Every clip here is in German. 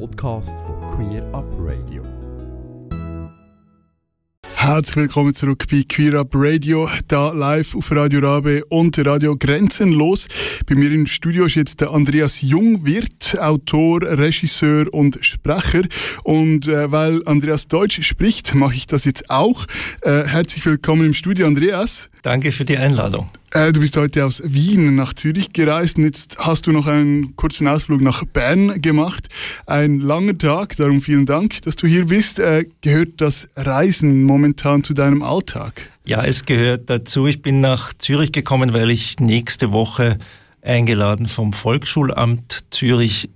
Podcast von Queer Up Radio. Herzlich willkommen zurück bei Queer Up Radio, da live auf Radio Rabe und Radio Grenzenlos. Bei mir im Studio ist jetzt der Andreas Jungwirth, Autor, Regisseur und Sprecher. Und äh, weil Andreas Deutsch spricht, mache ich das jetzt auch. Äh, herzlich willkommen im Studio, Andreas. Danke für die Einladung. Äh, du bist heute aus Wien nach Zürich gereist und jetzt hast du noch einen kurzen Ausflug nach Bern gemacht. Ein langer Tag, darum vielen Dank, dass du hier bist. Äh, gehört das Reisen momentan zu deinem Alltag? Ja, es gehört dazu. Ich bin nach Zürich gekommen, weil ich nächste Woche eingeladen vom Volksschulamt Zürich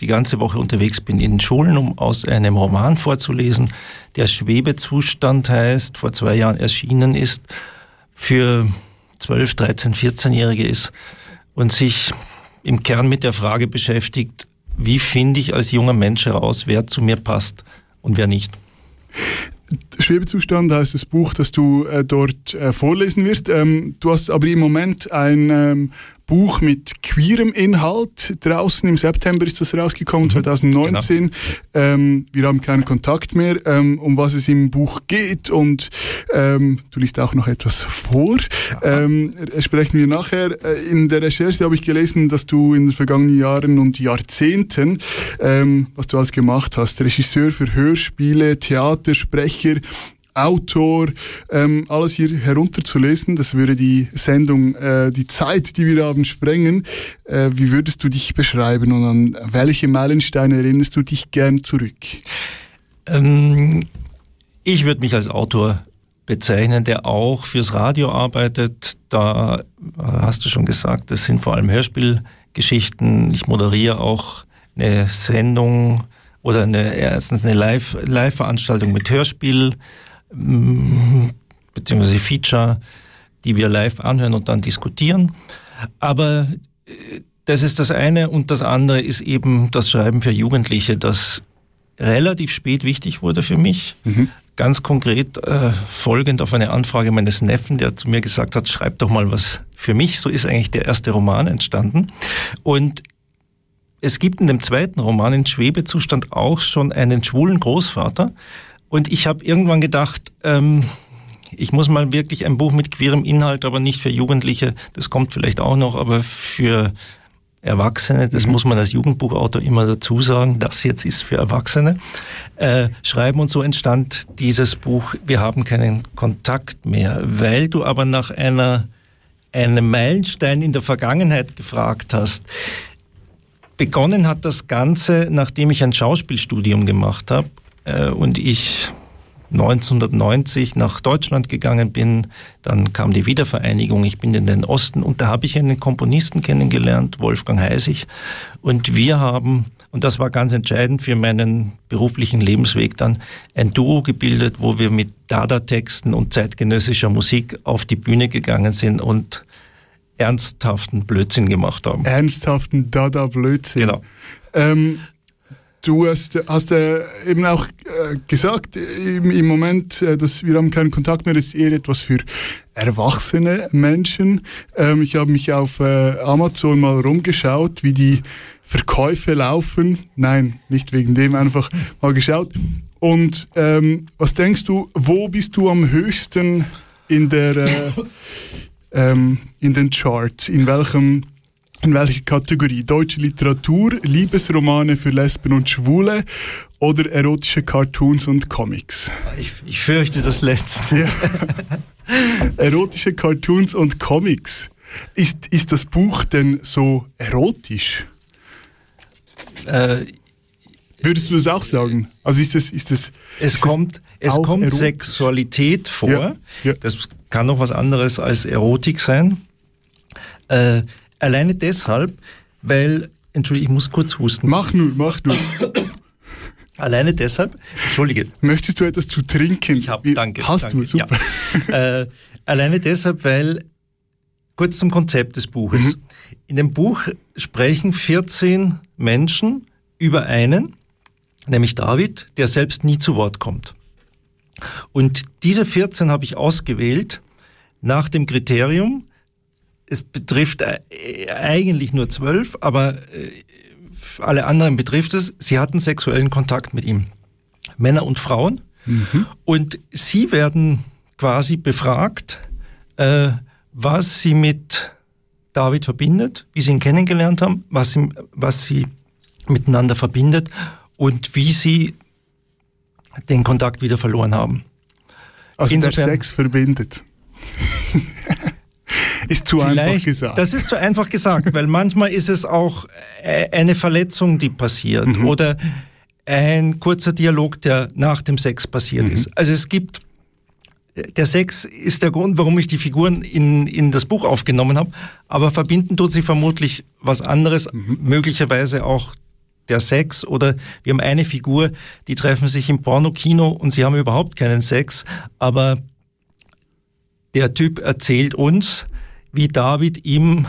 die ganze Woche unterwegs bin in Schulen, um aus einem Roman vorzulesen, der Schwebezustand heißt, vor zwei Jahren erschienen ist, für 12, 13, 14-Jährige ist und sich im Kern mit der Frage beschäftigt, wie finde ich als junger Mensch heraus, wer zu mir passt und wer nicht. Schwebezustand heißt das Buch, das du äh, dort äh, vorlesen wirst. Ähm, du hast aber im Moment ein ähm, Buch mit queerem Inhalt draußen. Im September ist das rausgekommen, 2019. Mhm. Genau. Ähm, wir haben keinen Kontakt mehr, ähm, um was es im Buch geht. Und ähm, du liest auch noch etwas vor. Ähm, sprechen wir nachher. Äh, in der Recherche habe ich gelesen, dass du in den vergangenen Jahren und Jahrzehnten, was du alles gemacht hast, Regisseur für Hörspiele, Theater, Sprecher, Autor, ähm, alles hier herunterzulesen. Das würde die Sendung, äh, die Zeit, die wir haben, sprengen. Äh, wie würdest du dich beschreiben und an welche Meilensteine erinnerst du dich gern zurück? Ähm, ich würde mich als Autor bezeichnen, der auch fürs Radio arbeitet. Da hast du schon gesagt, das sind vor allem Hörspielgeschichten. Ich moderiere auch eine Sendung oder eine, erstens eine Live-Veranstaltung Live mit Hörspiel beziehungsweise Feature, die wir live anhören und dann diskutieren. Aber äh, das ist das eine und das andere ist eben das Schreiben für Jugendliche, das relativ spät wichtig wurde für mich. Mhm. Ganz konkret äh, folgend auf eine Anfrage meines Neffen, der zu mir gesagt hat, schreib doch mal was für mich. So ist eigentlich der erste Roman entstanden. Und es gibt in dem zweiten Roman in Schwebezustand auch schon einen schwulen Großvater, und ich habe irgendwann gedacht, ähm, ich muss mal wirklich ein Buch mit queerem Inhalt, aber nicht für Jugendliche, das kommt vielleicht auch noch, aber für Erwachsene, das mhm. muss man als Jugendbuchautor immer dazu sagen, das jetzt ist für Erwachsene, äh, schreiben. Und so entstand dieses Buch, wir haben keinen Kontakt mehr, weil du aber nach einer, einem Meilenstein in der Vergangenheit gefragt hast. Begonnen hat das Ganze, nachdem ich ein Schauspielstudium gemacht habe äh, und ich 1990 nach Deutschland gegangen bin, dann kam die Wiedervereinigung, ich bin in den Osten und da habe ich einen Komponisten kennengelernt, Wolfgang Heisig, und wir haben, und das war ganz entscheidend für meinen beruflichen Lebensweg dann, ein Duo gebildet, wo wir mit Dada-Texten und zeitgenössischer Musik auf die Bühne gegangen sind und ernsthaften Blödsinn gemacht haben. Ernsthaften Dada-Blödsinn. Genau. Ähm, Du hast, hast äh, eben auch äh, gesagt, im, im Moment, äh, dass wir haben keinen Kontakt mehr, das ist eher etwas für erwachsene Menschen. Ähm, ich habe mich auf äh, Amazon mal rumgeschaut, wie die Verkäufe laufen. Nein, nicht wegen dem, einfach mal geschaut. Und ähm, was denkst du, wo bist du am höchsten in der äh, ähm, in den Charts? In welchem in welcher Kategorie? Deutsche Literatur, Liebesromane für Lesben und Schwule oder erotische Cartoons und Comics? Ich, ich fürchte das Letzte. Ja. erotische Cartoons und Comics. Ist, ist das Buch denn so erotisch? Äh, Würdest du das auch sagen? Also ist das, ist das, es ist kommt, es kommt Sexualität vor. Ja, ja. Das kann noch was anderes als Erotik sein. Äh, Alleine deshalb, weil, Entschuldigung, ich muss kurz husten. Mach nur, mach nur. Alleine deshalb, entschuldige. Möchtest du etwas zu trinken? Ich habe, danke. Hast danke, du, super. Ja. Äh, alleine deshalb, weil, kurz zum Konzept des Buches. Mhm. In dem Buch sprechen 14 Menschen über einen, nämlich David, der selbst nie zu Wort kommt. Und diese 14 habe ich ausgewählt nach dem Kriterium, es betrifft äh, eigentlich nur zwölf, aber äh, alle anderen betrifft es, sie hatten sexuellen Kontakt mit ihm. Männer und Frauen. Mhm. Und sie werden quasi befragt, äh, was sie mit David verbindet, wie sie ihn kennengelernt haben, was, sie, was sie miteinander verbindet und wie sie den Kontakt wieder verloren haben. Also Insofern, der Sex verbindet. ist zu einfach gesagt. Das ist zu einfach gesagt, weil manchmal ist es auch äh, eine Verletzung, die passiert mhm. oder ein kurzer Dialog, der nach dem Sex passiert mhm. ist. Also es gibt der Sex ist der Grund, warum ich die Figuren in, in das Buch aufgenommen habe, aber verbinden tut sie vermutlich was anderes, mhm. möglicherweise auch der Sex oder wir haben eine Figur, die treffen sich im Pornokino und sie haben überhaupt keinen Sex, aber der Typ erzählt uns, wie David ihm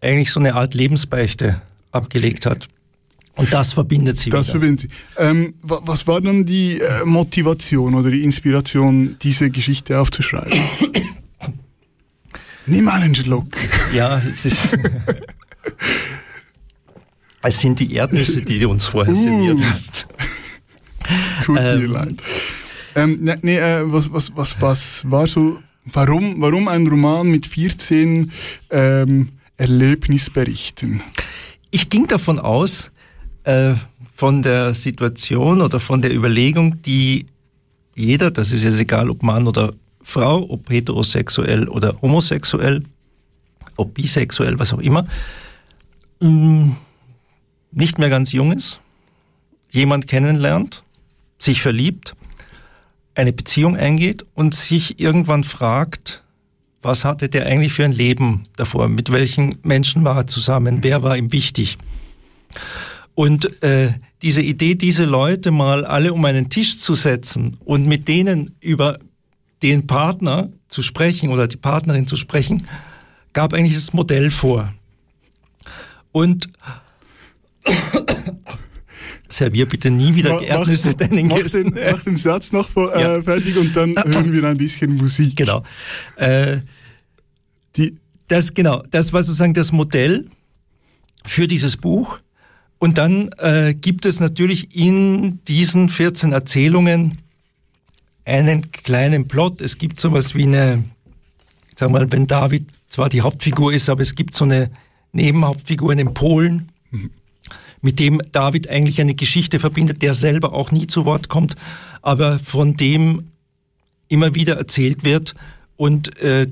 eigentlich so eine Art Lebensbeichte abgelegt hat. Und das verbindet sie Das wieder. verbindet sie. Ähm, was war dann die äh, Motivation oder die Inspiration, diese Geschichte aufzuschreiben? Nimm einen Schluck. Ja, es ist... es sind die Erdnüsse, die du uns vorher uh. serviert hast. Tut mir ähm, leid. Ähm, ne, nee, äh, was, was, was, was war so Warum, warum ein Roman mit 14 ähm, Erlebnisberichten? Ich ging davon aus, äh, von der Situation oder von der Überlegung, die jeder, das ist jetzt egal, ob Mann oder Frau, ob heterosexuell oder homosexuell, ob bisexuell, was auch immer, mm, nicht mehr ganz jung ist, jemand kennenlernt, sich verliebt eine Beziehung eingeht und sich irgendwann fragt, was hatte der eigentlich für ein Leben davor? Mit welchen Menschen war er zusammen? Wer war ihm wichtig? Und äh, diese Idee, diese Leute mal alle um einen Tisch zu setzen und mit denen über den Partner zu sprechen oder die Partnerin zu sprechen, gab eigentlich das Modell vor. Und Servier bitte nie wieder Ma, Erdnüsse deinen mach Gästen. Den, mach den Satz noch äh, ja. fertig und dann hören wir ein bisschen Musik. Genau. Äh, Die, das, genau, das war sozusagen das Modell für dieses Buch. Und dann äh, gibt es natürlich in diesen 14 Erzählungen einen kleinen Plot. Es gibt sowas wie eine, sag mal, wenn David zwar die Hauptfigur ist, aber es gibt so eine Nebenhauptfigur in Polen. Mhm mit dem David eigentlich eine Geschichte verbindet, der selber auch nie zu Wort kommt, aber von dem immer wieder erzählt wird und äh,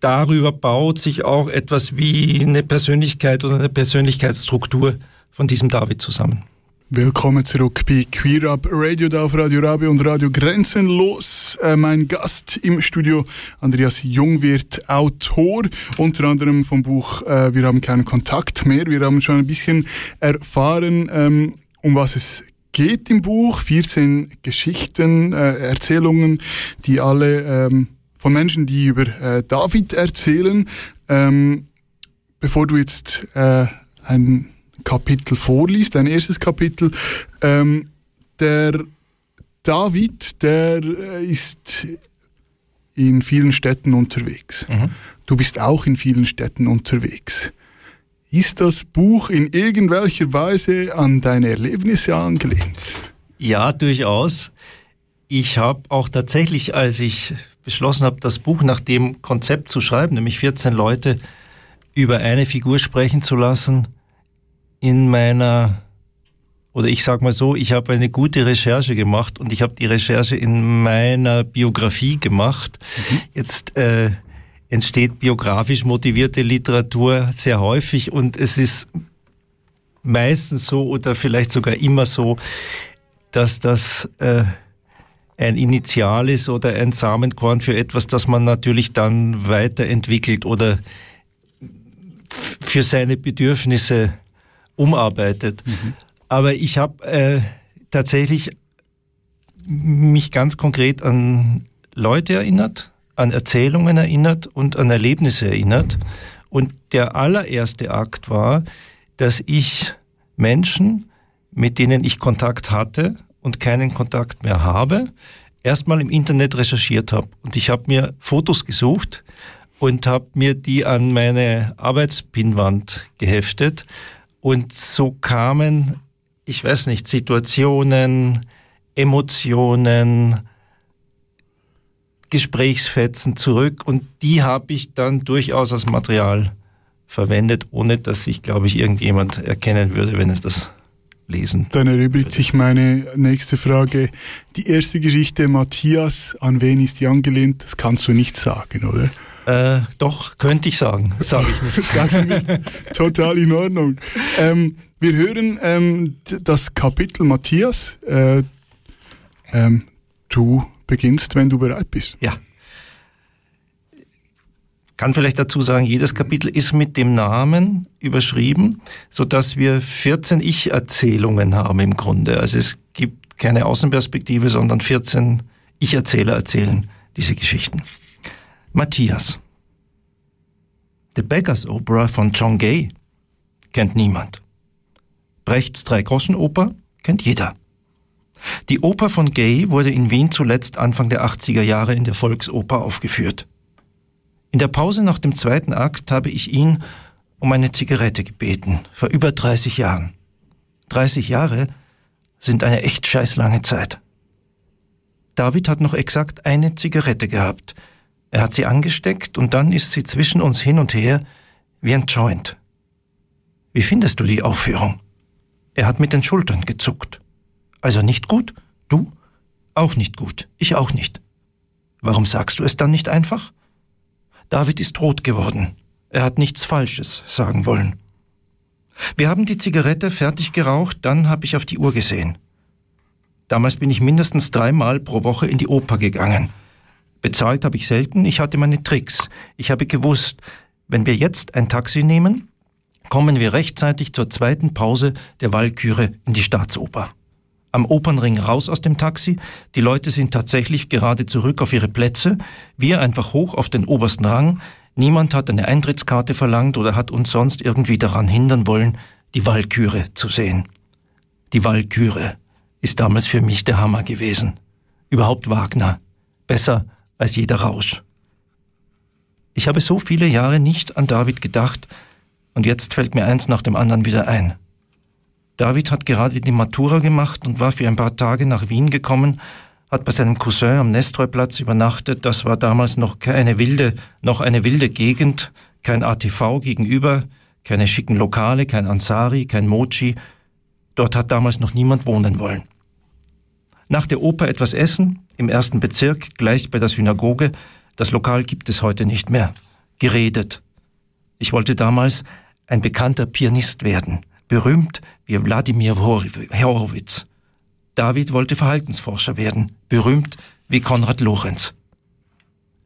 darüber baut sich auch etwas wie eine Persönlichkeit oder eine Persönlichkeitsstruktur von diesem David zusammen. Willkommen zurück bei Queer Up Radio da auf Radio Rabe und Radio Grenzenlos. Äh, mein Gast im Studio, Andreas Jungwirth, Autor, unter anderem vom Buch äh, Wir haben keinen Kontakt mehr. Wir haben schon ein bisschen erfahren, ähm, um was es geht im Buch. 14 Geschichten, äh, Erzählungen, die alle ähm, von Menschen, die über äh, David erzählen. Ähm, bevor du jetzt äh, ein Kapitel vorliest, ein erstes Kapitel. Ähm, der David, der äh, ist in vielen Städten unterwegs. Mhm. Du bist auch in vielen Städten unterwegs. Ist das Buch in irgendwelcher Weise an deine Erlebnisse angelehnt? Ja, durchaus. Ich habe auch tatsächlich, als ich beschlossen habe, das Buch nach dem Konzept zu schreiben, nämlich 14 Leute über eine Figur sprechen zu lassen, in meiner, oder ich sage mal so, ich habe eine gute Recherche gemacht und ich habe die Recherche in meiner Biografie gemacht. Mhm. Jetzt äh, entsteht biografisch motivierte Literatur sehr häufig und es ist meistens so oder vielleicht sogar immer so, dass das äh, ein Initial ist oder ein Samenkorn für etwas, das man natürlich dann weiterentwickelt oder für seine Bedürfnisse umarbeitet. Mhm. Aber ich habe äh, tatsächlich mich ganz konkret an Leute erinnert, an Erzählungen erinnert und an Erlebnisse erinnert. Und der allererste Akt war, dass ich Menschen, mit denen ich Kontakt hatte und keinen Kontakt mehr habe, erstmal im Internet recherchiert habe. Und ich habe mir Fotos gesucht und habe mir die an meine Arbeitspinwand geheftet Und so kamen, ich weiß nicht, Situationen, Emotionen, Gesprächsfetzen zurück und die habe ich dann durchaus als Material verwendet, ohne dass sich, glaube ich, irgendjemand erkennen würde, wenn es das lesen. Dann erübrigt sich meine nächste Frage. Die erste Geschichte, Matthias, an wen ist die angelehnt? Das kannst du nicht sagen, oder? Äh, doch, könnte ich sagen. Sage ich nicht. Sagst du nicht. Total in Ordnung. Ähm, wir hören ähm, das Kapitel Matthias. Äh, ähm, du beginnst, wenn du bereit bist. Ja. Kann vielleicht dazu sagen, jedes Kapitel ist mit dem Namen überschrieben, so dass wir 14 Ich-Erzählungen haben im Grunde. Also es gibt keine Außenperspektive, sondern 14 Ich-Erzähler erzählen diese Geschichten. Matthias. The Beggar's Opera von John Gay kennt niemand. Brechts Drei-Groschen-Oper kennt jeder. Die Oper von Gay wurde in Wien zuletzt Anfang der 80er Jahre in der Volksoper aufgeführt. In der Pause nach dem zweiten Akt habe ich ihn um eine Zigarette gebeten, vor über 30 Jahren. 30 Jahre sind eine echt scheißlange Zeit. David hat noch exakt eine Zigarette gehabt. Er hat sie angesteckt und dann ist sie zwischen uns hin und her wie ein Joint. Wie findest du die Aufführung? Er hat mit den Schultern gezuckt. Also nicht gut? Du? Auch nicht gut. Ich auch nicht. Warum sagst du es dann nicht einfach? David ist rot geworden. Er hat nichts Falsches sagen wollen. Wir haben die Zigarette fertig geraucht, dann habe ich auf die Uhr gesehen. Damals bin ich mindestens dreimal pro Woche in die Oper gegangen. Bezahlt habe ich selten, ich hatte meine Tricks. Ich habe gewusst, wenn wir jetzt ein Taxi nehmen, kommen wir rechtzeitig zur zweiten Pause der Walküre in die Staatsoper am Opernring raus aus dem Taxi. Die Leute sind tatsächlich gerade zurück auf ihre Plätze. Wir einfach hoch auf den obersten Rang. Niemand hat eine Eintrittskarte verlangt oder hat uns sonst irgendwie daran hindern wollen, die Walküre zu sehen. Die Walküre ist damals für mich der Hammer gewesen. Überhaupt Wagner. Besser als jeder Rausch. Ich habe so viele Jahre nicht an David gedacht, und jetzt fällt mir eins nach dem anderen wieder ein. David hat gerade die Matura gemacht und war für ein paar Tage nach Wien gekommen, hat bei seinem Cousin am Nestroyplatz übernachtet. Das war damals noch keine wilde, noch eine wilde Gegend, kein ATV gegenüber, keine schicken Lokale, kein Ansari, kein Mochi. Dort hat damals noch niemand wohnen wollen. Nach der Oper etwas essen, im ersten Bezirk, gleich bei der Synagoge. Das Lokal gibt es heute nicht mehr. Geredet. Ich wollte damals ein bekannter Pianist werden berühmt wie Wladimir Horowitz. David wollte Verhaltensforscher werden, berühmt wie Konrad Lorenz.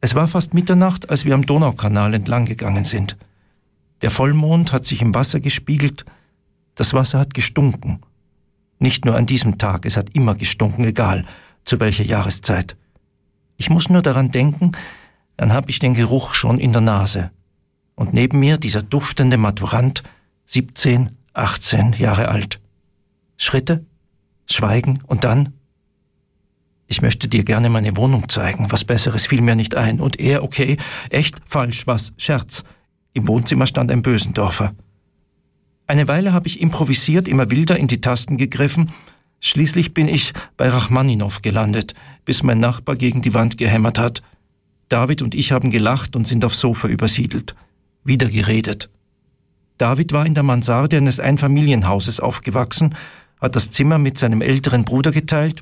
Es war fast Mitternacht, als wir am Donaukanal entlang gegangen sind. Der Vollmond hat sich im Wasser gespiegelt, das Wasser hat gestunken. Nicht nur an diesem Tag, es hat immer gestunken, egal zu welcher Jahreszeit. Ich muss nur daran denken, dann habe ich den Geruch schon in der Nase. Und neben mir dieser duftende Maturant, 17, 18 Jahre alt. Schritte, Schweigen und dann? Ich möchte dir gerne meine Wohnung zeigen. Was Besseres fiel mir nicht ein. Und er, okay, echt, falsch, was, Scherz. Im Wohnzimmer stand ein Bösendorfer. Eine Weile habe ich improvisiert, immer wilder in die Tasten gegriffen. Schließlich bin ich bei Rachmaninow gelandet, bis mein Nachbar gegen die Wand gehämmert hat. David und ich haben gelacht und sind aufs Sofa übersiedelt. Wieder geredet. David war in der Mansarde eines Einfamilienhauses aufgewachsen, hat das Zimmer mit seinem älteren Bruder geteilt.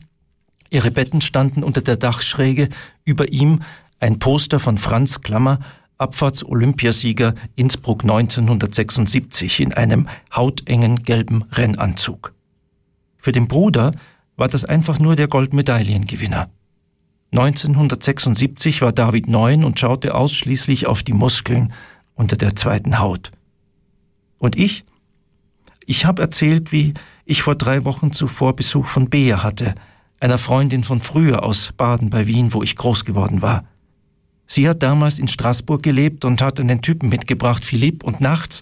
Ihre Betten standen unter der Dachschräge, über ihm ein Poster von Franz Klammer, Abfahrts-Olympiasieger Innsbruck 1976 in einem hautengen gelben Rennanzug. Für den Bruder war das einfach nur der Goldmedaillengewinner. 1976 war David neun und schaute ausschließlich auf die Muskeln unter der zweiten Haut. Und ich? Ich habe erzählt, wie ich vor drei Wochen zuvor Besuch von Bea hatte, einer Freundin von früher aus Baden bei Wien, wo ich groß geworden war. Sie hat damals in Straßburg gelebt und hat einen Typen mitgebracht, Philipp, und nachts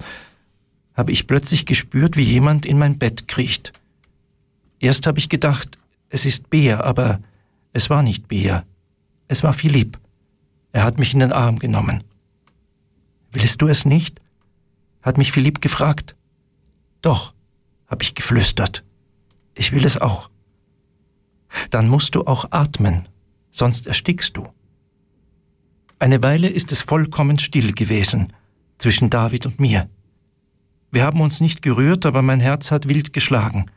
habe ich plötzlich gespürt, wie jemand in mein Bett kriecht. Erst habe ich gedacht, es ist Bea, aber es war nicht Bea. Es war Philipp. Er hat mich in den Arm genommen. Willst du es nicht? hat mich Philipp gefragt. Doch, habe ich geflüstert. Ich will es auch. Dann musst du auch atmen, sonst erstickst du. Eine Weile ist es vollkommen still gewesen zwischen David und mir. Wir haben uns nicht gerührt, aber mein Herz hat wild geschlagen.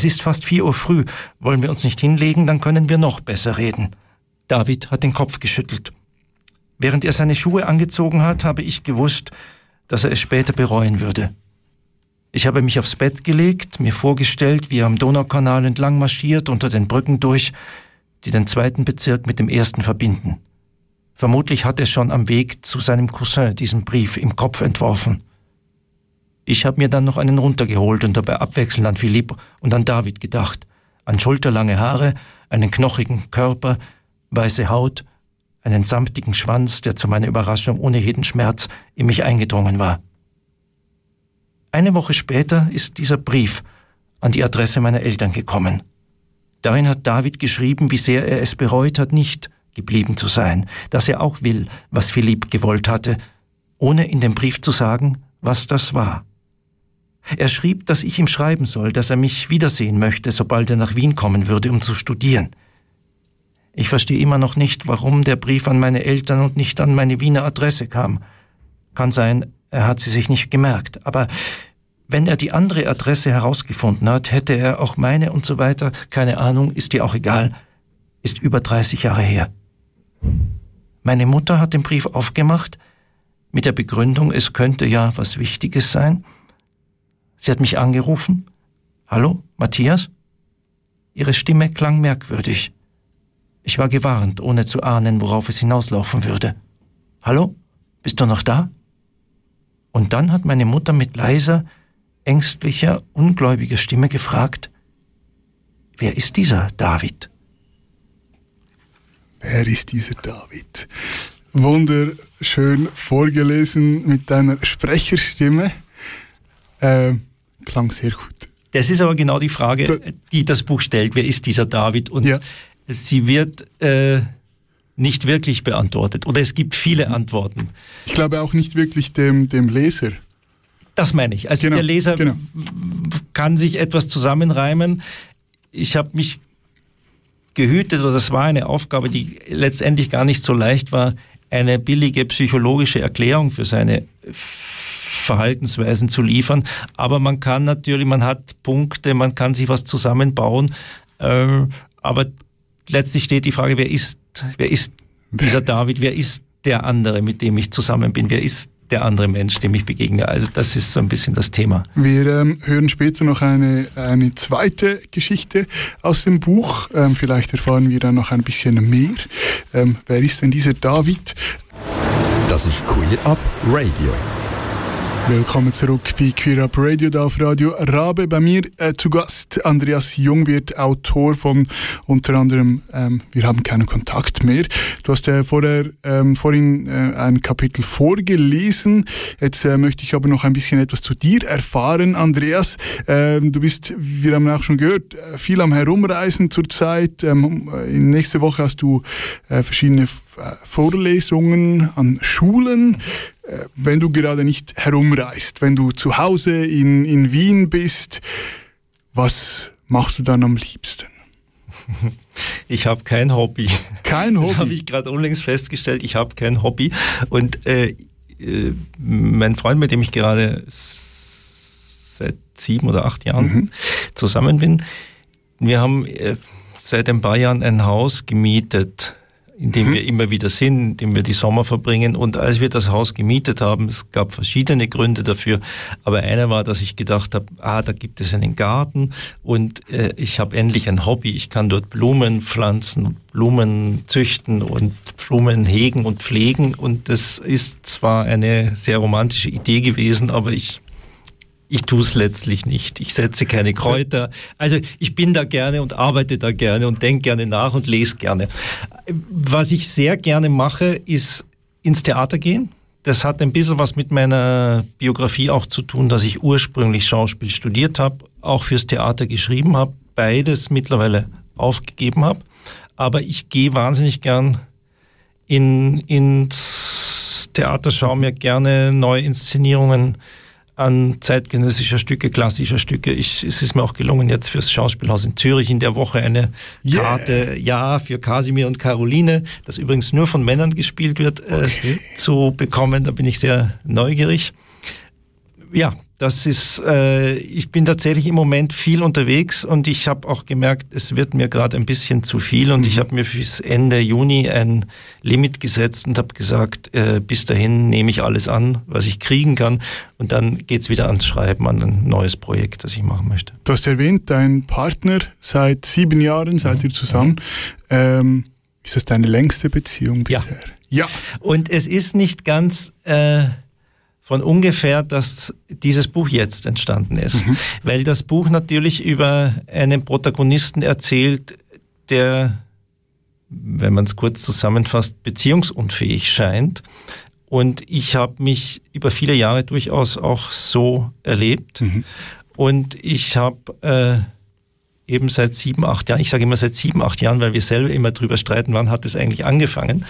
Es ist fast vier Uhr früh. Wollen wir uns nicht hinlegen, dann können wir noch besser reden. David hat den Kopf geschüttelt. Während er seine Schuhe angezogen hat, habe ich gewusst, dass er es später bereuen würde. Ich habe mich aufs Bett gelegt, mir vorgestellt, wie er am Donaukanal entlang marschiert, unter den Brücken durch, die den zweiten Bezirk mit dem ersten verbinden. Vermutlich hat er schon am Weg zu seinem Cousin diesen Brief im Kopf entworfen. Ich habe mir dann noch einen runtergeholt und dabei abwechselnd an Philipp und an David gedacht. An schulterlange Haare, einen knochigen Körper, weiße Haut, einen samtigen Schwanz, der zu meiner Überraschung ohne jeden Schmerz in mich eingedrungen war. Eine Woche später ist dieser Brief an die Adresse meiner Eltern gekommen. Darin hat David geschrieben, wie sehr er es bereut hat, nicht geblieben zu sein, dass er auch will, was Philipp gewollt hatte, ohne in dem Brief zu sagen, was das war. Er schrieb, dass ich ihm schreiben soll, dass er mich wiedersehen möchte, sobald er nach Wien kommen würde, um zu studieren. Ich verstehe immer noch nicht, warum der Brief an meine Eltern und nicht an meine Wiener Adresse kam. Kann sein, er hat sie sich nicht gemerkt, aber wenn er die andere Adresse herausgefunden hat, hätte er auch meine und so weiter, keine Ahnung, ist dir auch egal, ist über 30 Jahre her. Meine Mutter hat den Brief aufgemacht, mit der Begründung, es könnte ja was Wichtiges sein. Sie hat mich angerufen. Hallo, Matthias? Ihre Stimme klang merkwürdig. Ich war gewarnt, ohne zu ahnen, worauf es hinauslaufen würde. Hallo? Bist du noch da? Und dann hat meine Mutter mit leiser, ängstlicher, ungläubiger Stimme gefragt, wer ist dieser David? Wer ist dieser David? Wunderschön vorgelesen mit deiner Sprecherstimme. Äh, klang sehr gut. Das ist aber genau die Frage, die das Buch stellt. Wer ist dieser David? Und ja. sie wird äh, nicht wirklich beantwortet. Oder es gibt viele Antworten. Ich glaube auch nicht wirklich dem, dem Leser. Das meine ich. Also genau, der Leser genau. kann sich etwas zusammenreimen. Ich habe mich gehütet, oder das war eine Aufgabe, die letztendlich gar nicht so leicht war, eine billige psychologische Erklärung für seine Verhaltensweisen zu liefern. Aber man kann natürlich, man hat Punkte, man kann sich was zusammenbauen. Äh, aber letztlich steht die Frage, wer ist, wer ist dieser David, wer ist der andere, mit dem ich zusammen bin, wer ist der andere Mensch, dem ich begegne. Also das ist so ein bisschen das Thema. Wir ähm, hören später noch eine, eine zweite Geschichte aus dem Buch. Ähm, vielleicht erfahren wir dann noch ein bisschen mehr. Ähm, wer ist denn dieser David? Das ist Queer Up Radio. Willkommen zurück bei Queer Up Radio da auf Radio Rabe. Bei mir äh, zu Gast Andreas Jungwirth, Autor von unter anderem ähm, Wir haben keinen Kontakt mehr. Du hast äh, vorher, ähm, vorhin äh, ein Kapitel vorgelesen. Jetzt äh, möchte ich aber noch ein bisschen etwas zu dir erfahren, Andreas. Ähm, du bist, wir haben auch schon gehört, äh, viel am Herumreisen zurzeit. Ähm, nächste Woche hast du äh, verschiedene Vorlesungen an Schulen. Äh, wenn du gerade nicht herumreist, wenn du zu Hause in, in Wien bist, was machst du dann am liebsten? Ich habe kein Hobby. Kein Hobby. Das habe ich gerade unlängst festgestellt. Ich habe kein Hobby. Und äh, äh, mein Freund, mit dem ich gerade seit sieben oder acht Jahren mhm. zusammen bin, wir haben äh, seit ein paar Jahren ein Haus gemietet in dem mhm. wir immer wieder sind, in dem wir die Sommer verbringen. Und als wir das Haus gemietet haben, es gab verschiedene Gründe dafür, aber einer war, dass ich gedacht habe, ah, da gibt es einen Garten und äh, ich habe endlich ein Hobby. Ich kann dort Blumen pflanzen, Blumen züchten und Blumen hegen und pflegen. Und das ist zwar eine sehr romantische Idee gewesen, aber ich ich tue es letztlich nicht. Ich setze keine Kräuter. Also ich bin da gerne und arbeite da gerne und denke gerne nach und lese gerne. Was ich sehr gerne mache, ist ins Theater gehen. Das hat ein bisschen was mit meiner Biografie auch zu tun, dass ich ursprünglich Schauspiel studiert habe, auch fürs Theater geschrieben habe, beides mittlerweile aufgegeben habe. Aber ich gehe wahnsinnig gern in, ins Theater, schaue mir gerne Neuinszenierungen an zeitgenössischer Stücke, klassischer Stücke. Ich, es ist mir auch gelungen, jetzt fürs Schauspielhaus in Zürich in der Woche eine yeah. Karte, ja, für Kasimir und Caroline, das übrigens nur von Männern gespielt wird, äh, okay. äh, zu bekommen. Da bin ich sehr neugierig. Ja, das ist, äh, ich bin tatsächlich im Moment viel unterwegs und ich habe auch gemerkt, es wird mir gerade ein bisschen zu viel und mhm. ich habe mir bis Ende Juni ein Limit gesetzt und habe gesagt, äh, bis dahin nehme ich alles an, was ich kriegen kann und dann geht's wieder ans Schreiben, an ein neues Projekt, das ich machen möchte. Du hast erwähnt, dein Partner, seit sieben Jahren seid mhm. ihr zusammen. Ähm, ist das deine längste Beziehung bisher? Ja. ja. Und es ist nicht ganz... Äh, von ungefähr, dass dieses Buch jetzt entstanden ist. Mhm. Weil das Buch natürlich über einen Protagonisten erzählt, der, wenn man es kurz zusammenfasst, beziehungsunfähig scheint. Und ich habe mich über viele Jahre durchaus auch so erlebt. Mhm. Und ich habe äh, eben seit sieben, acht Jahren, ich sage immer seit sieben, acht Jahren, weil wir selber immer drüber streiten, wann hat es eigentlich angefangen,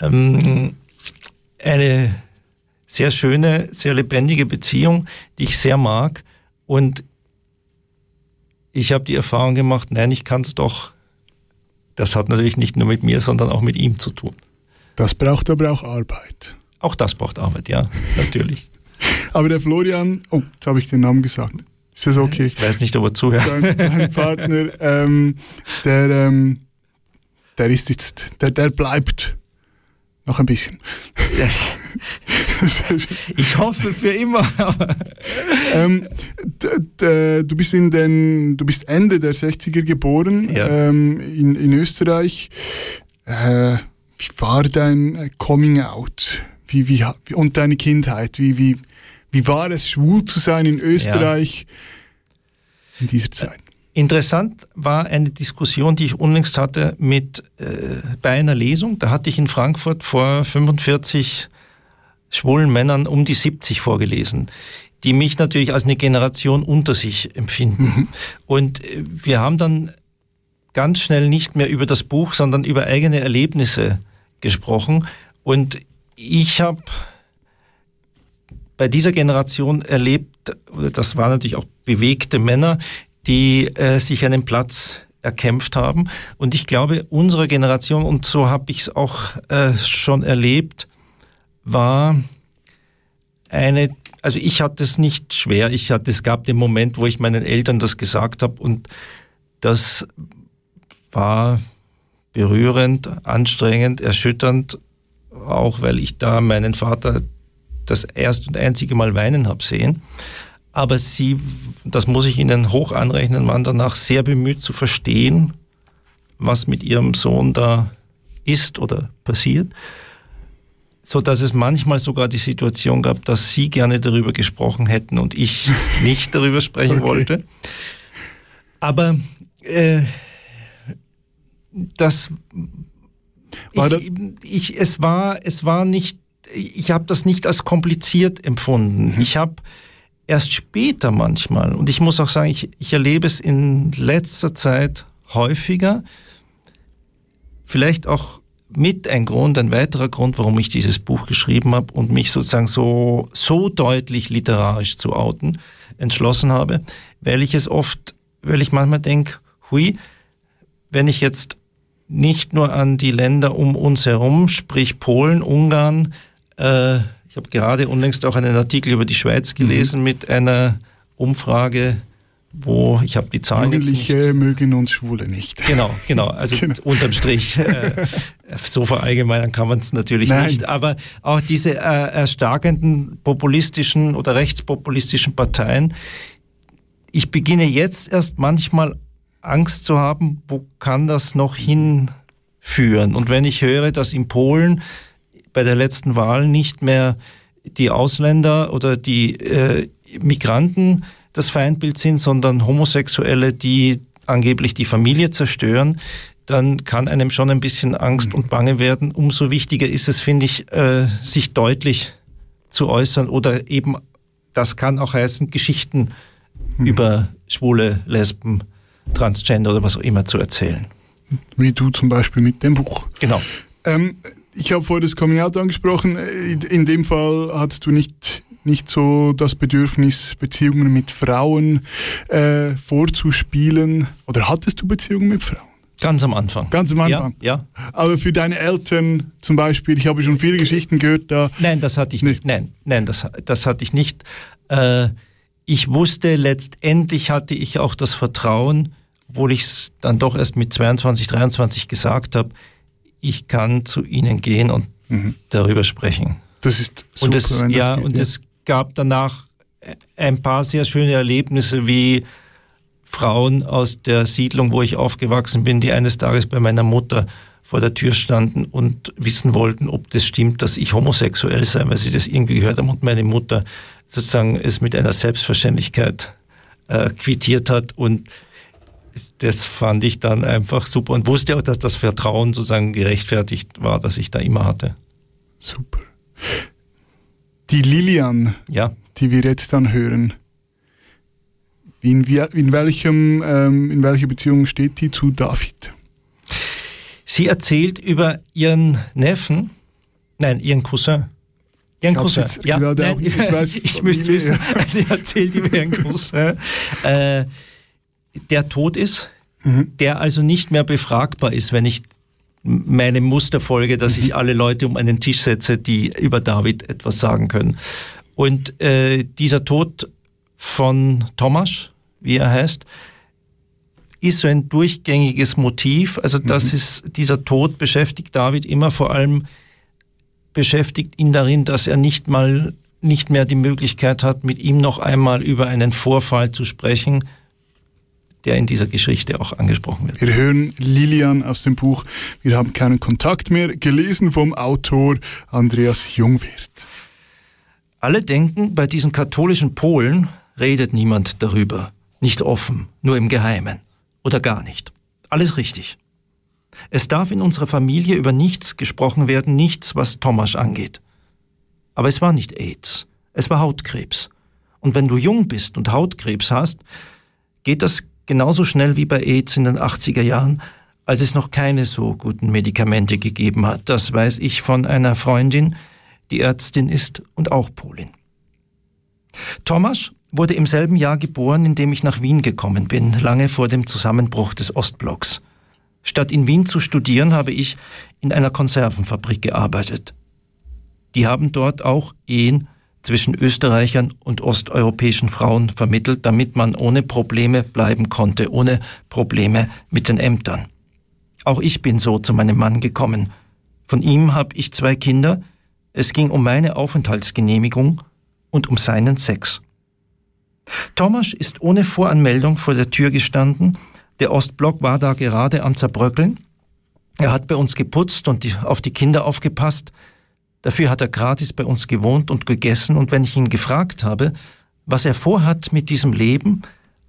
ähm, eine sehr schöne, sehr lebendige Beziehung, die ich sehr mag. Und ich habe die Erfahrung gemacht, nein, ich kann es doch. Das hat natürlich nicht nur mit mir, sondern auch mit ihm zu tun. Das braucht aber auch Arbeit. Auch das braucht Arbeit, ja, natürlich. aber der Florian, oh, jetzt habe ich den Namen gesagt. Ist das okay? Ich weiß nicht, ob er zuhört. Dein, dein Partner, ähm, der, ähm, der ist jetzt, der, der bleibt noch ein bisschen. ich hoffe für immer. ähm, du bist in den, du bist Ende der 60er geboren ja. ähm, in, in Österreich. Äh, wie war dein Coming Out? Wie, wie, und deine Kindheit? Wie, wie, wie war es, schwul zu sein in Österreich ja. in dieser Zeit? Interessant war eine Diskussion, die ich unlängst hatte mit äh, bei einer Lesung. Da hatte ich in Frankfurt vor 45 schwulen Männern um die 70 vorgelesen, die mich natürlich als eine Generation unter sich empfinden. Mhm. Und äh, wir haben dann ganz schnell nicht mehr über das Buch, sondern über eigene Erlebnisse gesprochen. Und ich habe bei dieser Generation erlebt, das waren natürlich auch bewegte Männer, die äh, sich einen Platz erkämpft haben. Und ich glaube, unsere Generation, und so habe ich es auch äh, schon erlebt, war eine, also ich hatte es nicht schwer. Ich hatte, es gab den Moment, wo ich meinen Eltern das gesagt habe und das war berührend, anstrengend, erschütternd, auch weil ich da meinen Vater das erste und einzige Mal weinen habe sehen aber sie, das muss ich Ihnen hoch anrechnen, waren danach sehr bemüht zu verstehen, was mit ihrem Sohn da ist oder passiert, so dass es manchmal sogar die Situation gab, dass sie gerne darüber gesprochen hätten und ich nicht darüber sprechen okay. wollte. Aber äh, das, war ich, ich, es war, es war nicht, ich habe das nicht als kompliziert empfunden. Mhm. Ich habe erst später manchmal, und ich muss auch sagen, ich, ich erlebe es in letzter Zeit häufiger, vielleicht auch mit ein Grund, ein weiterer Grund, warum ich dieses Buch geschrieben habe und mich sozusagen so, so deutlich literarisch zu outen, entschlossen habe, weil ich es oft, weil ich manchmal denke, hui, wenn ich jetzt nicht nur an die Länder um uns herum, sprich Polen, Ungarn, äh, habe gerade unlängst auch einen Artikel über die Schweiz gelesen mhm. mit einer Umfrage, wo ich habe die Zahlen Jugendliche jetzt nicht. mögen uns Schwule nicht. Genau, genau. Also genau. unterm Strich, äh, so verallgemeinern kann man es natürlich Nein. nicht. Aber auch diese äh, erstarkenden populistischen oder rechtspopulistischen Parteien, ich beginne jetzt erst manchmal Angst zu haben, wo kann das noch hinführen? Und wenn ich höre, dass in Polen bei der letzten Wahl nicht mehr die Ausländer oder die äh, Migranten das Feindbild sind, sondern Homosexuelle, die angeblich die Familie zerstören, dann kann einem schon ein bisschen Angst und Bange werden. Umso wichtiger ist es, finde ich, äh, sich deutlich zu äußern oder eben, das kann auch heißen, Geschichten hm. über Schwule, Lesben, Transgender oder was auch immer zu erzählen. Wie du zum Beispiel mit dem Buch. Genau. Ähm, ich habe vorher das Coming Out angesprochen. In dem Fall hattest du nicht nicht so das Bedürfnis, Beziehungen mit Frauen äh, vorzuspielen? Oder hattest du Beziehungen mit Frauen? Ganz am Anfang. Ganz am Anfang? Ja. ja. Aber für deine Eltern zum Beispiel, ich habe schon viele Geschichten gehört, da... Nein, das hatte ich nicht. Nein, nein, das, das hatte ich nicht. Äh, ich wusste, letztendlich hatte ich auch das Vertrauen, obwohl ich es dann doch erst mit 22, 23 gesagt habe, ich kann zu ihnen gehen und mhm. darüber sprechen. Das ist super. Und es, ja, geht, und ja. es gab danach ein paar sehr schöne Erlebnisse, wie Frauen aus der Siedlung, wo ich aufgewachsen bin, die eines Tages bei meiner Mutter vor der Tür standen und wissen wollten, ob das stimmt, dass ich homosexuell sei, weil sie das irgendwie gehört haben und meine Mutter sozusagen es mit einer Selbstverständlichkeit äh, quittiert hat und das fand ich dann einfach super und wusste auch, dass das Vertrauen sozusagen gerechtfertigt war, das ich da immer hatte. Super. Die Lilian, ja. die wir jetzt dann hören, in, in, welchem, ähm, in welcher Beziehung steht die zu David? Sie erzählt über ihren Neffen, nein, ihren Cousin. Ihren ich Cousin. Ja, nein, auch, ich, weiß, ich müsste wissen, sie erzählt über ihren Cousin, äh, der tot ist, mhm. der also nicht mehr befragbar ist, wenn ich meine Muster folge, dass mhm. ich alle Leute um einen Tisch setze, die über David etwas sagen können. Und äh, dieser Tod von Thomas, wie er heißt, ist so ein durchgängiges Motiv. Also das mhm. ist, dieser Tod beschäftigt David immer vor allem, beschäftigt ihn darin, dass er nicht mal, nicht mehr die Möglichkeit hat, mit ihm noch einmal über einen Vorfall zu sprechen, der in dieser Geschichte auch angesprochen wird. Wir hören Lilian aus dem Buch Wir haben keinen Kontakt mehr, gelesen vom Autor Andreas Jungwirth. Alle denken, bei diesen katholischen Polen redet niemand darüber. Nicht offen, nur im Geheimen. Oder gar nicht. Alles richtig. Es darf in unserer Familie über nichts gesprochen werden, nichts, was Thomas angeht. Aber es war nicht AIDS, es war Hautkrebs. Und wenn du jung bist und Hautkrebs hast, geht das genauso schnell wie bei AIDS in den 80er Jahren, als es noch keine so guten Medikamente gegeben hat. Das weiß ich von einer Freundin, die Ärztin ist und auch Polin. Thomas wurde im selben Jahr geboren, in dem ich nach Wien gekommen bin, lange vor dem Zusammenbruch des Ostblocks. Statt in Wien zu studieren, habe ich in einer Konservenfabrik gearbeitet. Die haben dort auch Ehen zwischen Österreichern und osteuropäischen Frauen vermittelt, damit man ohne Probleme bleiben konnte, ohne Probleme mit den Ämtern. Auch ich bin so zu meinem Mann gekommen. Von ihm habe ich zwei Kinder. Es ging um meine Aufenthaltsgenehmigung und um seinen Sex. Thomas ist ohne Voranmeldung vor der Tür gestanden. Der Ostblock war da gerade am Zerbröckeln. Er hat bei uns geputzt und auf die Kinder aufgepasst. Dafür hat er gratis bei uns gewohnt und gegessen. Und wenn ich ihn gefragt habe, was er vorhat mit diesem Leben,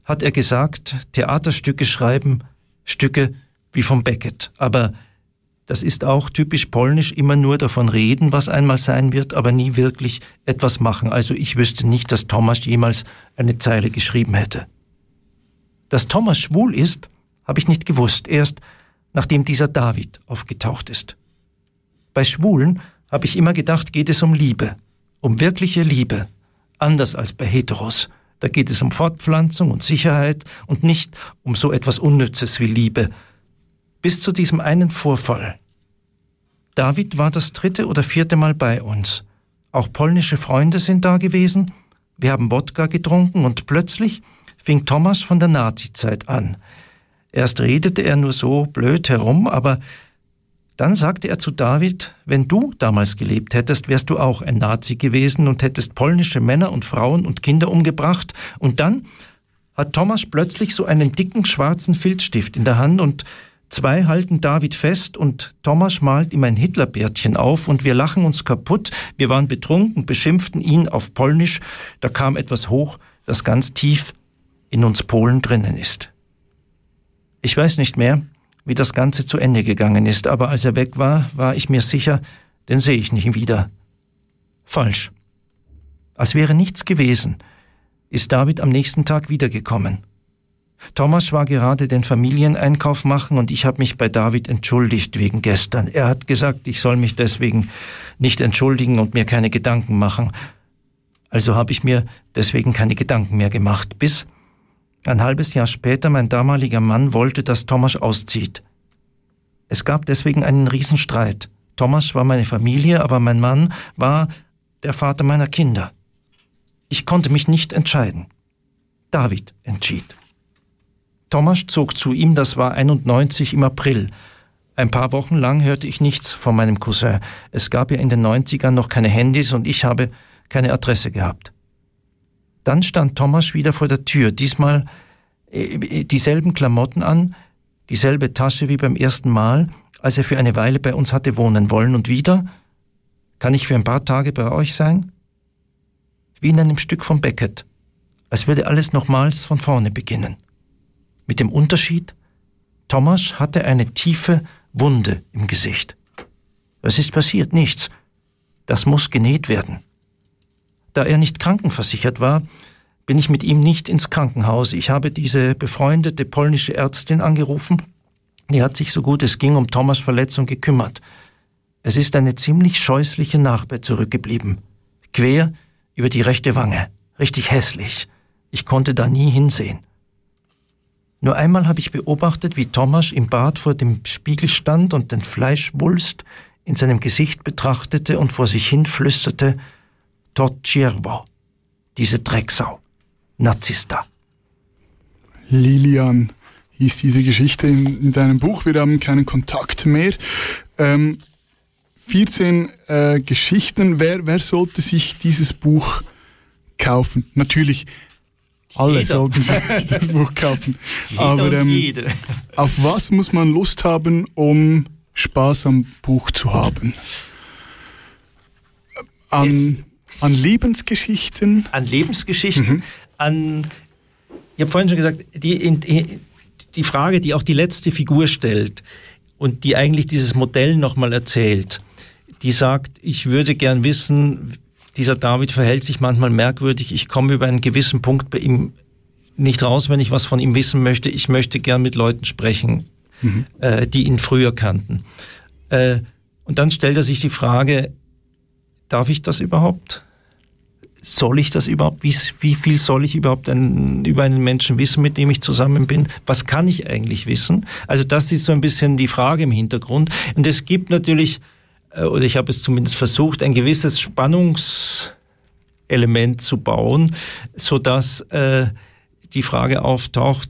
hat er gesagt, Theaterstücke schreiben, Stücke wie vom Beckett. Aber das ist auch typisch polnisch, immer nur davon reden, was einmal sein wird, aber nie wirklich etwas machen. Also ich wüsste nicht, dass Thomas jemals eine Zeile geschrieben hätte. Dass Thomas schwul ist, habe ich nicht gewusst, erst nachdem dieser David aufgetaucht ist. Bei Schwulen habe ich immer gedacht, geht es um Liebe, um wirkliche Liebe, anders als bei Heteros. Da geht es um Fortpflanzung und Sicherheit und nicht um so etwas Unnützes wie Liebe, bis zu diesem einen Vorfall. David war das dritte oder vierte Mal bei uns. Auch polnische Freunde sind da gewesen. Wir haben Wodka getrunken und plötzlich fing Thomas von der Nazizeit an. Erst redete er nur so blöd herum, aber dann sagte er zu David, wenn du damals gelebt hättest, wärst du auch ein Nazi gewesen und hättest polnische Männer und Frauen und Kinder umgebracht. Und dann hat Thomas plötzlich so einen dicken schwarzen Filzstift in der Hand und Zwei halten David fest und Thomas malt ihm ein Hitlerbärtchen auf und wir lachen uns kaputt. Wir waren betrunken, beschimpften ihn auf Polnisch. Da kam etwas hoch, das ganz tief in uns Polen drinnen ist. Ich weiß nicht mehr, wie das Ganze zu Ende gegangen ist, aber als er weg war, war ich mir sicher, den sehe ich nicht wieder. Falsch. Als wäre nichts gewesen, ist David am nächsten Tag wiedergekommen. Thomas war gerade den Familieneinkauf machen und ich habe mich bei David entschuldigt wegen gestern. Er hat gesagt, ich soll mich deswegen nicht entschuldigen und mir keine Gedanken machen. Also habe ich mir deswegen keine Gedanken mehr gemacht, bis ein halbes Jahr später mein damaliger Mann wollte, dass Thomas auszieht. Es gab deswegen einen Riesenstreit. Thomas war meine Familie, aber mein Mann war der Vater meiner Kinder. Ich konnte mich nicht entscheiden. David entschied. Thomas zog zu ihm, das war 91 im April. Ein paar Wochen lang hörte ich nichts von meinem Cousin. Es gab ja in den 90ern noch keine Handys und ich habe keine Adresse gehabt. Dann stand Thomas wieder vor der Tür, diesmal äh, dieselben Klamotten an, dieselbe Tasche wie beim ersten Mal, als er für eine Weile bei uns hatte wohnen wollen. Und wieder, kann ich für ein paar Tage bei euch sein? Wie in einem Stück von Beckett, als würde alles nochmals von vorne beginnen. Mit dem Unterschied, Thomas hatte eine tiefe Wunde im Gesicht. Was ist passiert? Nichts. Das muss genäht werden. Da er nicht krankenversichert war, bin ich mit ihm nicht ins Krankenhaus. Ich habe diese befreundete polnische Ärztin angerufen. Die hat sich so gut es ging um Thomas Verletzung gekümmert. Es ist eine ziemlich scheußliche Narbe zurückgeblieben. Quer über die rechte Wange. Richtig hässlich. Ich konnte da nie hinsehen. Nur einmal habe ich beobachtet, wie Thomas im Bad vor dem Spiegel stand und den Fleischwulst in seinem Gesicht betrachtete und vor sich hin flüsterte, Tociervo, diese Drecksau, Nazista. Lilian hieß diese Geschichte in, in deinem Buch. Wir haben keinen Kontakt mehr. Ähm, 14 äh, Geschichten. Wer, wer sollte sich dieses Buch kaufen? Natürlich, alle jeder. sollten sich das Buch kaufen. Aber ähm, auf was muss man Lust haben, um Spaß am Buch zu haben? An an Lebensgeschichten? An Lebensgeschichten, mhm. an, ich habe vorhin schon gesagt, die, die Frage, die auch die letzte Figur stellt und die eigentlich dieses Modell nochmal erzählt, die sagt, ich würde gern wissen, dieser David verhält sich manchmal merkwürdig, ich komme über einen gewissen Punkt bei ihm nicht raus, wenn ich was von ihm wissen möchte. Ich möchte gern mit Leuten sprechen, mhm. äh, die ihn früher kannten. Äh, und dann stellt er sich die Frage, darf ich das überhaupt? Soll ich das überhaupt? Wie, wie viel soll ich überhaupt ein, über einen Menschen wissen, mit dem ich zusammen bin? Was kann ich eigentlich wissen? Also das ist so ein bisschen die Frage im Hintergrund. Und es gibt natürlich, äh, oder ich habe es zumindest versucht, ein gewisses Spannungselement zu bauen, so dass äh, die Frage auftaucht,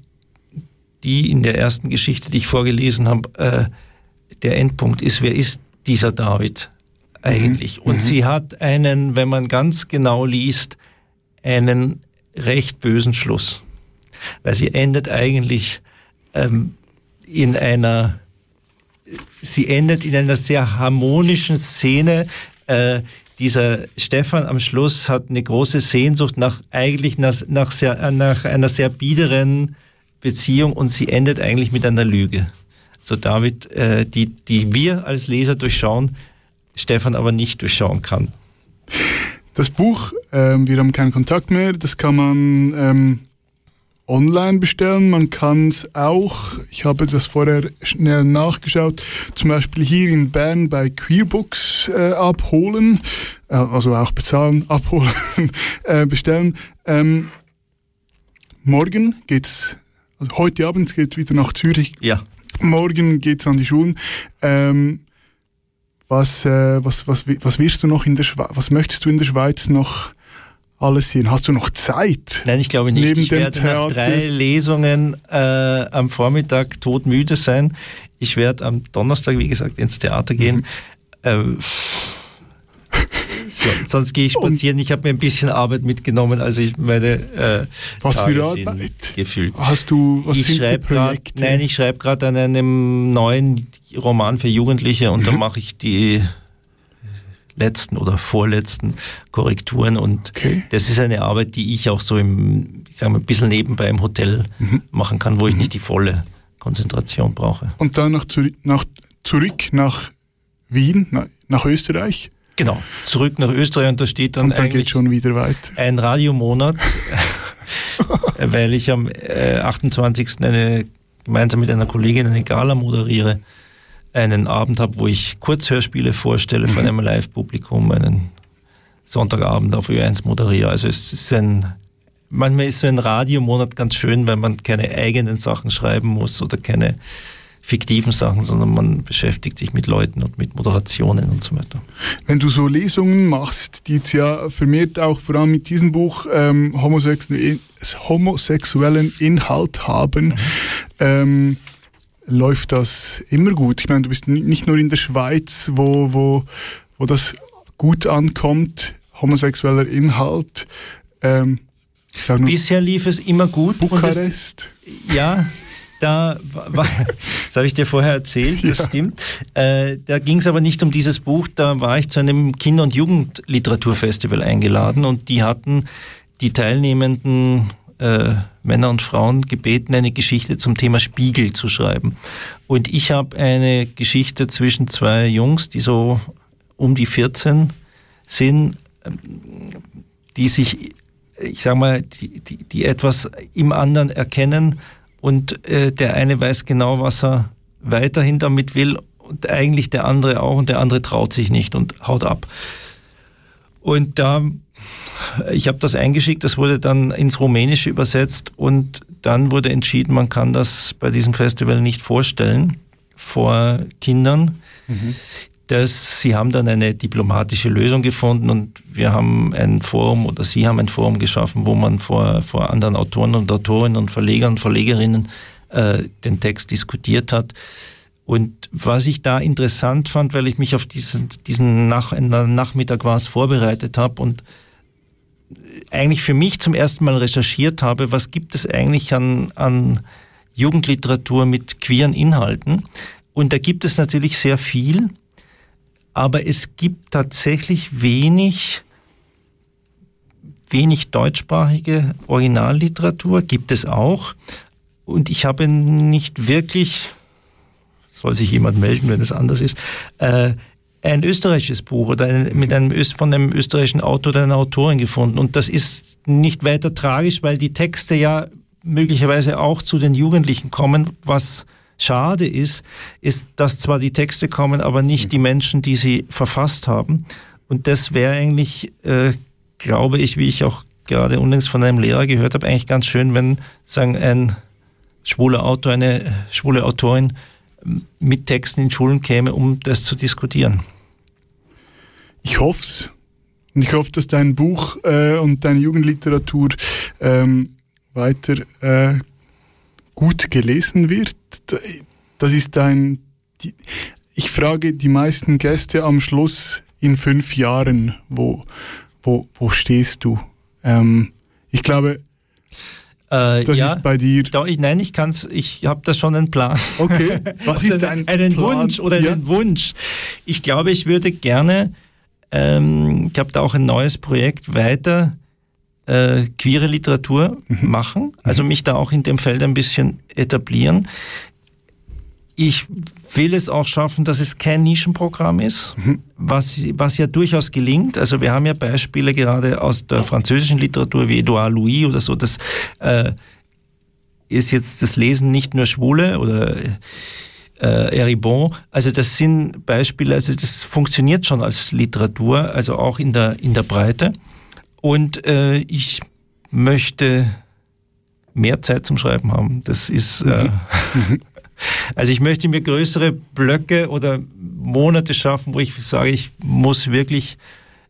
die in der ersten Geschichte, die ich vorgelesen habe, äh, der Endpunkt ist, wer ist dieser David? Eigentlich. Mhm. Und mhm. sie hat einen, wenn man ganz genau liest, einen recht bösen Schluss. Weil sie endet eigentlich ähm, in einer, sie endet in einer sehr harmonischen Szene. Äh, dieser Stefan am Schluss hat eine große Sehnsucht nach eigentlich nach, nach, sehr, nach einer sehr biederen Beziehung und sie endet eigentlich mit einer Lüge. So David, äh, die, die wir als Leser durchschauen, Stefan aber nicht durchschauen kann. Das Buch, ähm, wir haben keinen Kontakt mehr, das kann man ähm, online bestellen. Man kann es auch, ich habe das vorher schnell nachgeschaut, zum Beispiel hier in Bern bei Queerbooks äh, abholen, äh, also auch bezahlen, abholen, äh, bestellen. Ähm, morgen geht's, also heute Abend geht es wieder nach Zürich. Ja. Morgen geht es an die Schulen. Ähm, was, äh, was, was, was wirst du noch in der Schweiz, was möchtest du in der Schweiz noch alles sehen? Hast du noch Zeit? Nein, ich glaube nicht. Neben ich werde Theater? nach drei Lesungen äh, am Vormittag todmüde sein. Ich werde am Donnerstag, wie gesagt, ins Theater gehen. Mhm. Äh, so, sonst gehe ich spazieren. Und ich habe mir ein bisschen Arbeit mitgenommen, also ich meine äh, Was Tage für Arbeit? Gefühlt. Hast du was ich schreibe grad, Nein, ich schreibe gerade an einem neuen Roman für Jugendliche und mhm. da mache ich die letzten oder vorletzten Korrekturen und okay. das ist eine Arbeit, die ich auch so im, ich sage mal, ein bisschen nebenbei im Hotel mhm. machen kann, wo ich mhm. nicht die volle Konzentration brauche. Und dann nach, nach, zurück nach Wien, nach Österreich? Genau, zurück nach Österreich und da steht dann, und dann geht schon wieder weiter. ein Radiomonat, weil ich am äh, 28. Eine, gemeinsam mit einer Kollegin eine Gala moderiere, einen Abend habe, wo ich Kurzhörspiele vorstelle mhm. von einem Live-Publikum, einen Sonntagabend auf Ö1 moderiere. Also es ist ein, manchmal ist so ein Radiomonat ganz schön, weil man keine eigenen Sachen schreiben muss oder keine fiktiven Sachen, sondern man beschäftigt sich mit Leuten und mit Moderationen und so weiter. Wenn du so Lesungen machst, die jetzt ja vermehrt auch vor allem mit diesem Buch ähm, homosexuellen, Inhalt haben, mhm. ähm, läuft das immer gut? Ich meine, du bist nicht nur in der Schweiz, wo, wo, wo das gut ankommt, homosexueller Inhalt. Ähm, Bisher lief es immer gut. Bukarest. Es, ja, da war, das habe ich dir vorher erzählt, das ja. stimmt. Äh, da ging es aber nicht um dieses Buch, da war ich zu einem Kinder- und Jugendliteraturfestival eingeladen und die hatten die teilnehmenden äh, Männer und Frauen gebeten, eine Geschichte zum Thema Spiegel zu schreiben. Und ich habe eine Geschichte zwischen zwei Jungs, die so um die 14 sind, ähm, die sich, ich sag mal, die, die, die etwas im anderen erkennen und äh, der eine weiß genau, was er weiterhin damit will und eigentlich der andere auch und der andere traut sich nicht und haut ab. Und da, ich habe das eingeschickt, das wurde dann ins Rumänische übersetzt und dann wurde entschieden, man kann das bei diesem Festival nicht vorstellen vor Kindern. Mhm. Das, sie haben dann eine diplomatische Lösung gefunden und wir haben ein Forum oder Sie haben ein Forum geschaffen, wo man vor, vor anderen Autoren und Autorinnen und Verlegern und Verlegerinnen äh, den Text diskutiert hat. Und was ich da interessant fand, weil ich mich auf diesen, diesen Nach Nachmittag was vorbereitet habe und eigentlich für mich zum ersten Mal recherchiert habe, was gibt es eigentlich an, an Jugendliteratur mit queeren Inhalten. Und da gibt es natürlich sehr viel, aber es gibt tatsächlich wenig, wenig deutschsprachige Originalliteratur, gibt es auch. Und ich habe nicht wirklich soll sich jemand melden, wenn es anders ist, äh, ein österreichisches Buch oder ein, mit einem von einem österreichischen Autor oder einer Autorin gefunden. Und das ist nicht weiter tragisch, weil die Texte ja möglicherweise auch zu den Jugendlichen kommen. Was schade ist, ist, dass zwar die Texte kommen, aber nicht die Menschen, die sie verfasst haben. Und das wäre eigentlich, äh, glaube ich, wie ich auch gerade unlängst von einem Lehrer gehört habe, eigentlich ganz schön, wenn sagen ein schwuler Autor, eine schwule Autorin mit Texten in Schulen käme, um das zu diskutieren. Ich hoffe es. Und ich hoffe, dass dein Buch äh, und deine Jugendliteratur ähm, weiter äh, gut gelesen wird. Das ist dein. Die, ich frage die meisten Gäste am Schluss in fünf Jahren, wo, wo, wo stehst du? Ähm, ich glaube, äh, das ja, ist bei dir. Da, ich, nein, ich kann's, ich habe da schon einen Plan. Okay. Was ist dein einen Plan? Wunsch oder ja. einen Wunsch? Ich glaube, ich würde gerne, ähm, ich habe da auch ein neues Projekt weiter äh, queere Literatur mhm. machen, also mhm. mich da auch in dem Feld ein bisschen etablieren. Ich will es auch schaffen, dass es kein Nischenprogramm ist, mhm. was, was ja durchaus gelingt. Also wir haben ja Beispiele gerade aus der französischen Literatur wie Edouard Louis oder so. Das äh, ist jetzt das Lesen nicht nur Schwule oder äh, Eribon. Also das sind Beispiele, also das funktioniert schon als Literatur, also auch in der, in der Breite. Und äh, ich möchte mehr Zeit zum Schreiben haben. Das ist... Äh, mhm. Also ich möchte mir größere Blöcke oder Monate schaffen, wo ich sage, ich muss wirklich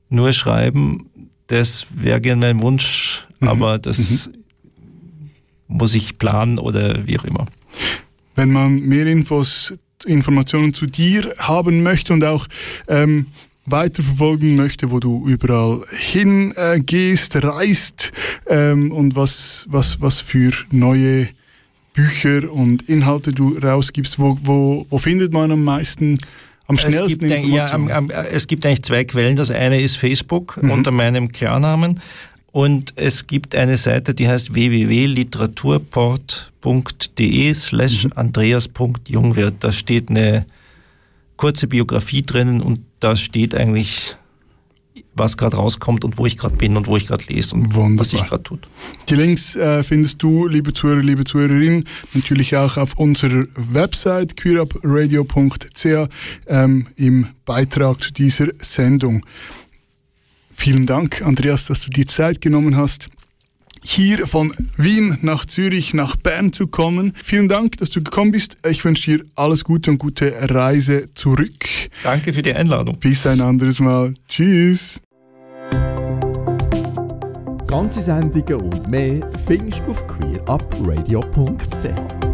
nur schreiben. Das wäre gerne mein Wunsch, mhm. aber das mhm. muss ich planen oder wie auch immer. Wenn man mehr Infos, Informationen zu dir haben möchte und auch ähm, weiterverfolgen möchte, wo du überall hingehst, äh, reist ähm, und was, was, was für neue Bücher und Inhalte du rausgibst, wo, wo, wo findet man am meisten, am schnellsten es gibt, ja, am, am, es gibt eigentlich zwei Quellen. Das eine ist Facebook mhm. unter meinem Klarnamen und es gibt eine Seite, die heißt www.literaturport.de slash mhm. andreas.jungwirth. Da steht eine kurze Biografie drinnen und da steht eigentlich was gerade rauskommt und wo ich gerade bin und wo ich gerade lese und Wunderbar. was ich gerade tut. Die Links äh, findest du, liebe Zuhörer, liebe Zuhörerinnen, natürlich auch auf unserer Website queerupradio.ch ähm, im Beitrag zu dieser Sendung. Vielen Dank, Andreas, dass du dir Zeit genommen hast hier von Wien nach Zürich, nach Bern zu kommen. Vielen Dank, dass du gekommen bist. Ich wünsche dir alles Gute und gute Reise zurück. Danke für die Einladung. Bis ein anderes Mal. Tschüss. Ganze Sendungen und mehr findest du auf queerupradio.ch.